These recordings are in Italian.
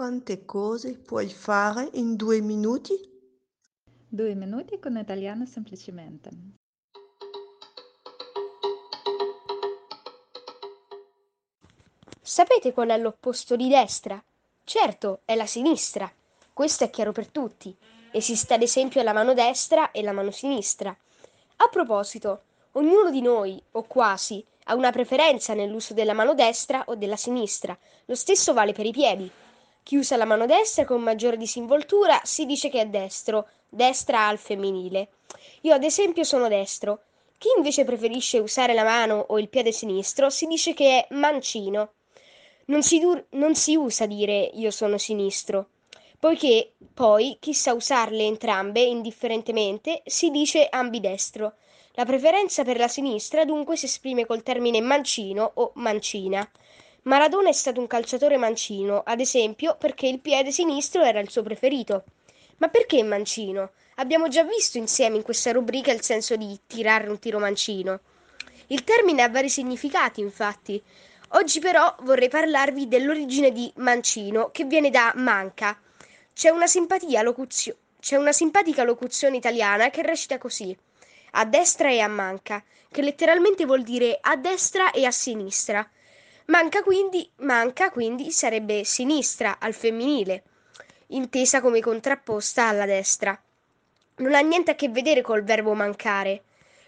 Quante cose puoi fare in due minuti? Due minuti con italiano semplicemente. Sapete qual è l'opposto di destra? Certo, è la sinistra. Questo è chiaro per tutti. Esiste ad esempio la mano destra e la mano sinistra. A proposito, ognuno di noi, o quasi, ha una preferenza nell'uso della mano destra o della sinistra. Lo stesso vale per i piedi. Chi usa la mano destra con maggiore disinvoltura si dice che è destro, destra al femminile. Io ad esempio sono destro. Chi invece preferisce usare la mano o il piede sinistro si dice che è mancino. Non si, dur- non si usa dire io sono sinistro, poiché poi chi sa usarle entrambe indifferentemente si dice ambidestro. La preferenza per la sinistra dunque si esprime col termine mancino o mancina. Maradona è stato un calciatore mancino, ad esempio perché il piede sinistro era il suo preferito. Ma perché mancino? Abbiamo già visto insieme in questa rubrica il senso di tirare un tiro mancino. Il termine ha vari significati, infatti. Oggi però vorrei parlarvi dell'origine di mancino, che viene da manca. C'è una, locuzio- c'è una simpatica locuzione italiana che recita così: a destra e a manca, che letteralmente vuol dire a destra e a sinistra. Manca quindi, manca quindi sarebbe sinistra al femminile, intesa come contrapposta alla destra. Non ha niente a che vedere col verbo mancare.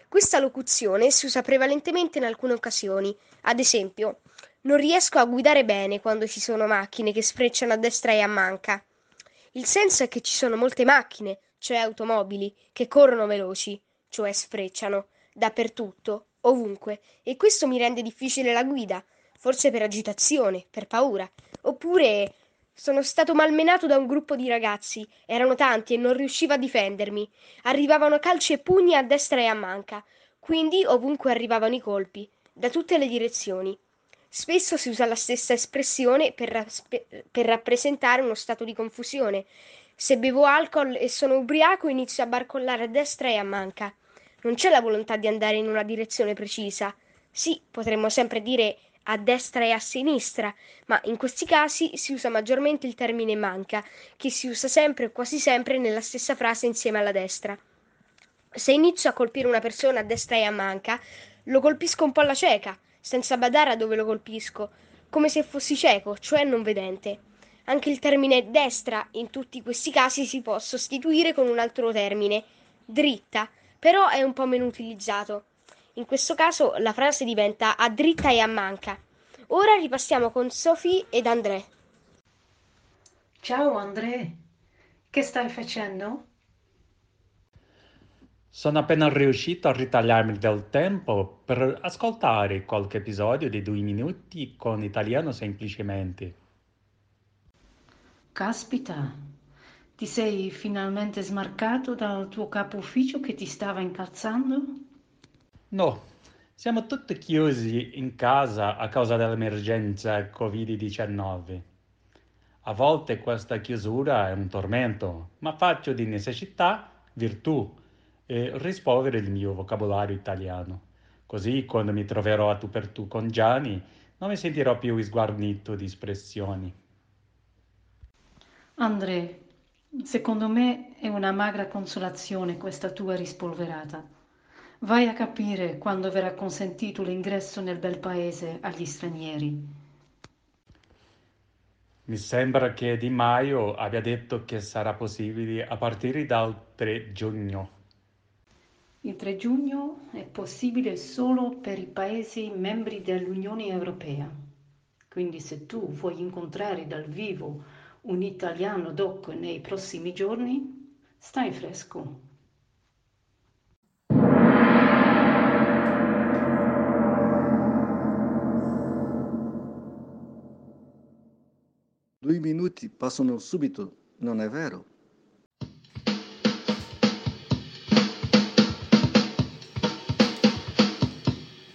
Questa locuzione si usa prevalentemente in alcune occasioni, ad esempio, non riesco a guidare bene quando ci sono macchine che sfrecciano a destra e a manca. Il senso è che ci sono molte macchine, cioè automobili, che corrono veloci, cioè sfrecciano, dappertutto, ovunque, e questo mi rende difficile la guida, forse per agitazione, per paura, oppure sono stato malmenato da un gruppo di ragazzi, erano tanti e non riuscivo a difendermi. Arrivavano calci e pugni a destra e a manca, quindi ovunque arrivavano i colpi, da tutte le direzioni. Spesso si usa la stessa espressione per, raspe- per rappresentare uno stato di confusione. Se bevo alcol e sono ubriaco inizio a barcollare a destra e a manca. Non c'è la volontà di andare in una direzione precisa. Sì, potremmo sempre dire a destra e a sinistra, ma in questi casi si usa maggiormente il termine manca, che si usa sempre o quasi sempre nella stessa frase insieme alla destra. Se inizio a colpire una persona a destra e a manca, lo colpisco un po' alla cieca, senza badare a dove lo colpisco, come se fossi cieco, cioè non vedente. Anche il termine destra in tutti questi casi si può sostituire con un altro termine, dritta, però è un po' meno utilizzato. In questo caso la frase diventa a dritta e a manca. Ora ripassiamo con Sophie ed André. Ciao André, che stai facendo? Sono appena riuscito a ritagliarmi del tempo per ascoltare qualche episodio di due minuti con italiano semplicemente. Caspita, ti sei finalmente smarcato dal tuo capo ufficio che ti stava incalzando? No, siamo tutti chiusi in casa a causa dell'emergenza Covid-19. A volte questa chiusura è un tormento, ma faccio di necessità virtù e rispolvere il mio vocabolario italiano. Così quando mi troverò a tu per tu con Gianni non mi sentirò più sguarnito di espressioni. André, secondo me è una magra consolazione questa tua rispolverata. Vai a capire quando verrà consentito l'ingresso nel bel paese agli stranieri. Mi sembra che Di Maio abbia detto che sarà possibile a partire dal 3 giugno. Il 3 giugno è possibile solo per i paesi membri dell'Unione Europea. Quindi se tu vuoi incontrare dal vivo un italiano doc nei prossimi giorni, stai fresco. Minuti passano subito, non è vero?